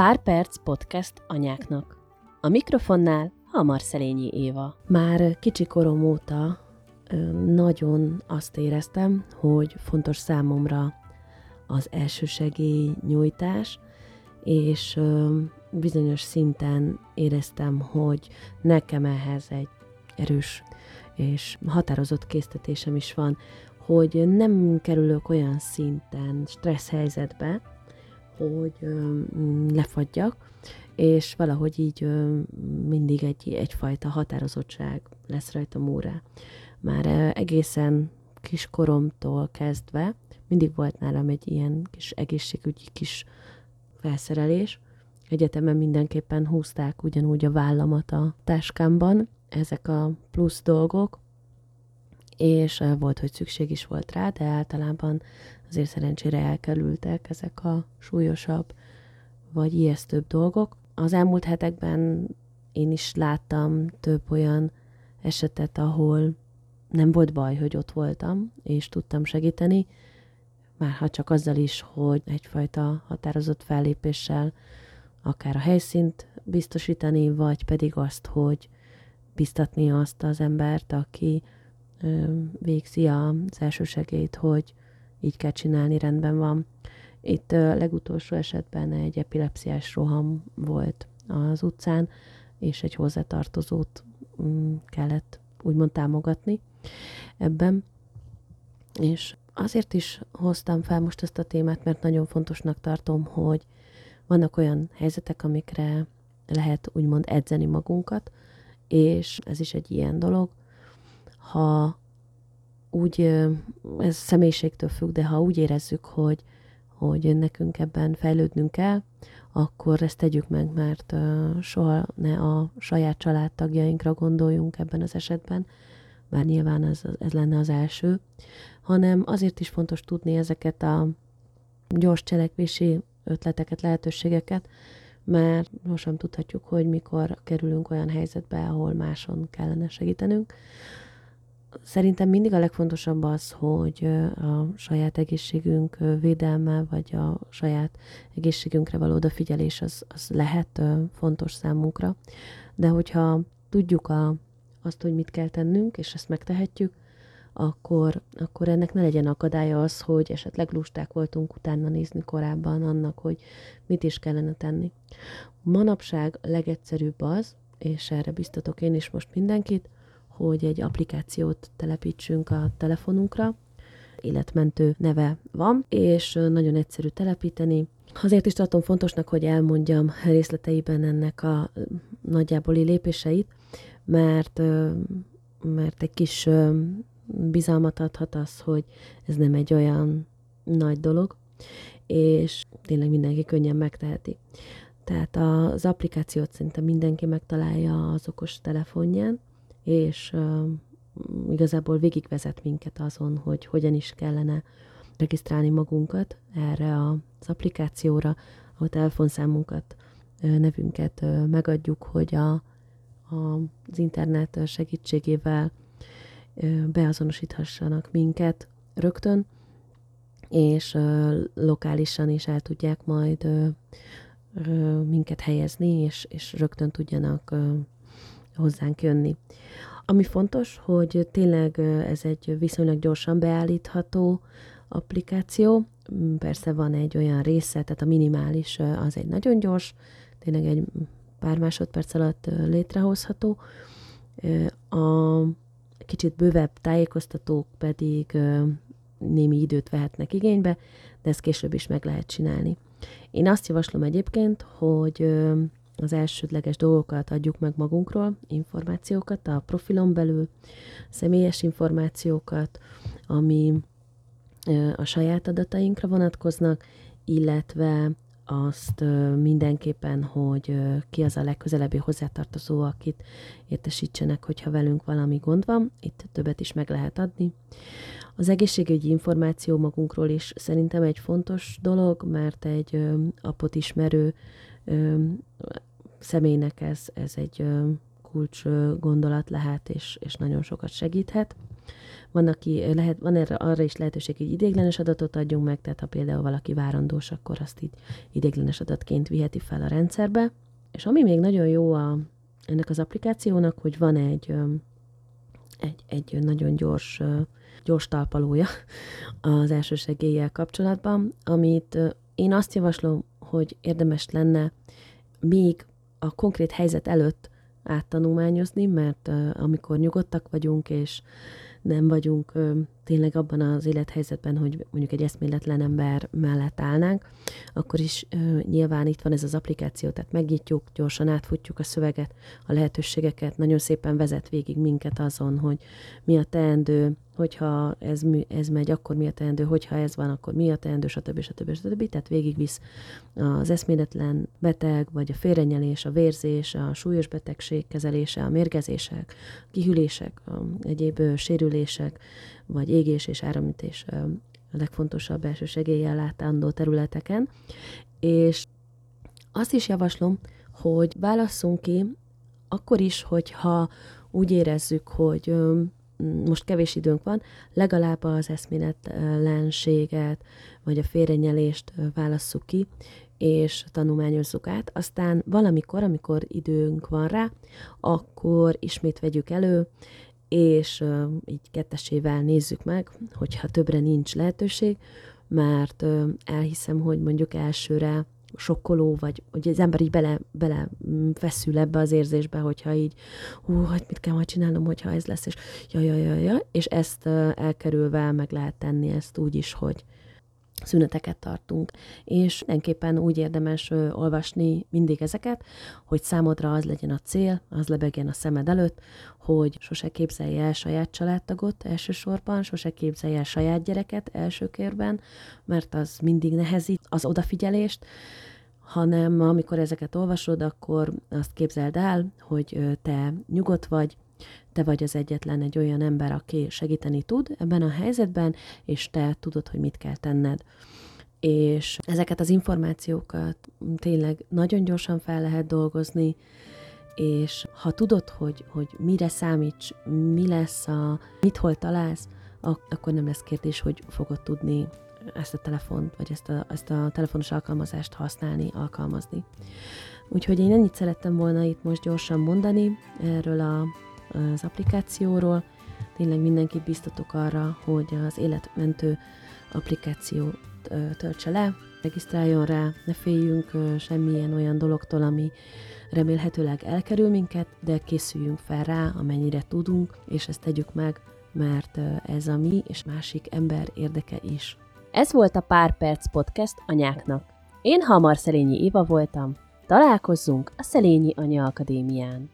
Pár perc podcast anyáknak. A mikrofonnál Hamar Szelényi Éva. Már kicsi korom óta nagyon azt éreztem, hogy fontos számomra az elsősegély nyújtás, és bizonyos szinten éreztem, hogy nekem ehhez egy erős és határozott késztetésem is van, hogy nem kerülök olyan szinten stressz helyzetbe, hogy ö, lefagyjak, és valahogy így mindig egy, egyfajta határozottság lesz rajtam órá. Már egészen kiskoromtól kezdve mindig volt nálam egy ilyen kis egészségügyi kis felszerelés. Egyetemen mindenképpen húzták ugyanúgy a vállamat a táskámban, ezek a plusz dolgok, és volt, hogy szükség is volt rá, de általában azért szerencsére elkerültek ezek a súlyosabb vagy ijesztőbb dolgok. Az elmúlt hetekben én is láttam több olyan esetet, ahol nem volt baj, hogy ott voltam, és tudtam segíteni, már ha csak azzal is, hogy egyfajta határozott fellépéssel akár a helyszínt biztosítani, vagy pedig azt, hogy biztatni azt az embert, aki végzi az első segélyt, hogy így kell csinálni, rendben van. Itt legutolsó esetben egy epilepsziás roham volt az utcán, és egy hozzátartozót mm, kellett úgymond támogatni ebben. És azért is hoztam fel most ezt a témát, mert nagyon fontosnak tartom, hogy vannak olyan helyzetek, amikre lehet úgymond edzeni magunkat, és ez is egy ilyen dolog, ha úgy, ez személyiségtől függ, de ha úgy érezzük, hogy, hogy nekünk ebben fejlődnünk kell, akkor ezt tegyük meg, mert soha ne a saját családtagjainkra gondoljunk ebben az esetben, bár nyilván ez, ez lenne az első, hanem azért is fontos tudni ezeket a gyors cselekvési ötleteket, lehetőségeket, mert most tudhatjuk, hogy mikor kerülünk olyan helyzetbe, ahol máson kellene segítenünk. Szerintem mindig a legfontosabb az, hogy a saját egészségünk védelme, vagy a saját egészségünkre való odafigyelés az, az lehet fontos számunkra, de hogyha tudjuk a, azt, hogy mit kell tennünk, és ezt megtehetjük, akkor, akkor ennek ne legyen akadálya az, hogy esetleg lusták voltunk utána nézni korábban annak, hogy mit is kellene tenni. Manapság legegyszerűbb az, és erre biztatok én is most mindenkit, hogy egy applikációt telepítsünk a telefonunkra, életmentő neve van, és nagyon egyszerű telepíteni. Azért is tartom fontosnak, hogy elmondjam részleteiben ennek a nagyjáboli lépéseit, mert, mert egy kis bizalmat adhat az, hogy ez nem egy olyan nagy dolog, és tényleg mindenki könnyen megteheti. Tehát az applikációt szerintem mindenki megtalálja az okos telefonján, és igazából végigvezet minket azon, hogy hogyan is kellene regisztrálni magunkat erre az applikációra, a telefonszámunkat, nevünket megadjuk, hogy a, a, az internet segítségével beazonosíthassanak minket rögtön, és lokálisan is el tudják majd minket helyezni, és, és rögtön tudjanak hozzánk jönni. Ami fontos, hogy tényleg ez egy viszonylag gyorsan beállítható applikáció. Persze van egy olyan része, tehát a minimális az egy nagyon gyors, tényleg egy pár másodperc alatt létrehozható. A kicsit bővebb tájékoztatók pedig némi időt vehetnek igénybe, de ezt később is meg lehet csinálni. Én azt javaslom egyébként, hogy az elsődleges dolgokat adjuk meg magunkról, információkat a profilon belül, személyes információkat, ami a saját adatainkra vonatkoznak, illetve azt mindenképpen, hogy ki az a legközelebbi hozzátartozó, akit értesítsenek, hogyha velünk valami gond van. Itt többet is meg lehet adni. Az egészségügyi információ magunkról is szerintem egy fontos dolog, mert egy apot ismerő személynek ez, ez egy kulcs gondolat lehet, és, és nagyon sokat segíthet. Van, aki lehet, van erre, arra is lehetőség, hogy idéglenes adatot adjunk meg, tehát ha például valaki várandós, akkor azt így idéglenes adatként viheti fel a rendszerbe. És ami még nagyon jó a, ennek az applikációnak, hogy van egy, egy, egy nagyon gyors, gyors talpalója az elsősegéllyel kapcsolatban, amit én azt javaslom, hogy érdemes lenne még a konkrét helyzet előtt áttanulmányozni, mert amikor nyugodtak vagyunk, és nem vagyunk ö, tényleg abban az élethelyzetben, hogy mondjuk egy eszméletlen ember mellett állnánk, akkor is ö, nyilván itt van ez az applikáció, tehát megnyitjuk, gyorsan átfutjuk a szöveget, a lehetőségeket, nagyon szépen vezet végig minket azon, hogy mi a teendő, hogyha ez, ez megy, akkor mi a teendő, hogyha ez van, akkor mi a teendő, stb. stb. stb. Tehát végigvisz az eszméletlen beteg, vagy a félrenyelés, a vérzés, a súlyos betegség kezelése, a mérgezések, a kihűlések, a egyéb sérülések, vagy égés és áramütés a legfontosabb belső segélyellátandó területeken. És azt is javaslom, hogy válasszunk ki akkor is, hogyha úgy érezzük, hogy most kevés időnk van, legalább az eszméletlenséget, vagy a félrenyelést válasszuk ki, és tanulmányozzuk át. Aztán valamikor, amikor időnk van rá, akkor ismét vegyük elő, és így kettesével nézzük meg, hogyha többre nincs lehetőség, mert elhiszem, hogy mondjuk elsőre sokkoló, vagy hogy az ember így bele, bele feszül ebbe az érzésbe, hogyha így, hú, hogy mit kell majd csinálnom, hogyha ez lesz, és jaj, jaj, jaj, jaj, és ezt elkerülve meg lehet tenni ezt úgy is, hogy szüneteket tartunk. És mindenképpen úgy érdemes olvasni mindig ezeket, hogy számodra az legyen a cél, az lebegjen a szemed előtt, hogy sose képzelj el saját családtagot elsősorban, sose képzelj el saját gyereket első kérben, mert az mindig nehezít az odafigyelést, hanem amikor ezeket olvasod, akkor azt képzeld el, hogy te nyugodt vagy, te vagy az egyetlen egy olyan ember, aki segíteni tud ebben a helyzetben, és te tudod, hogy mit kell tenned. És ezeket az információkat tényleg nagyon gyorsan fel lehet dolgozni, és ha tudod, hogy, hogy mire számíts, mi lesz a, mit hol találsz, akkor nem lesz kérdés, hogy fogod tudni ezt a telefont, vagy ezt a, ezt a telefonos alkalmazást használni, alkalmazni. Úgyhogy én ennyit szerettem volna itt most gyorsan mondani erről a, az applikációról. Tényleg mindenkit biztatok arra, hogy az életmentő applikációt töltse le, regisztráljon rá, ne féljünk semmilyen olyan dologtól, ami remélhetőleg elkerül minket, de készüljünk fel rá, amennyire tudunk, és ezt tegyük meg, mert ez a mi és másik ember érdeke is. Ez volt a Pár Perc Podcast anyáknak. Én Hamar Szelényi Éva voltam. Találkozzunk a Szelényi Anya Akadémián.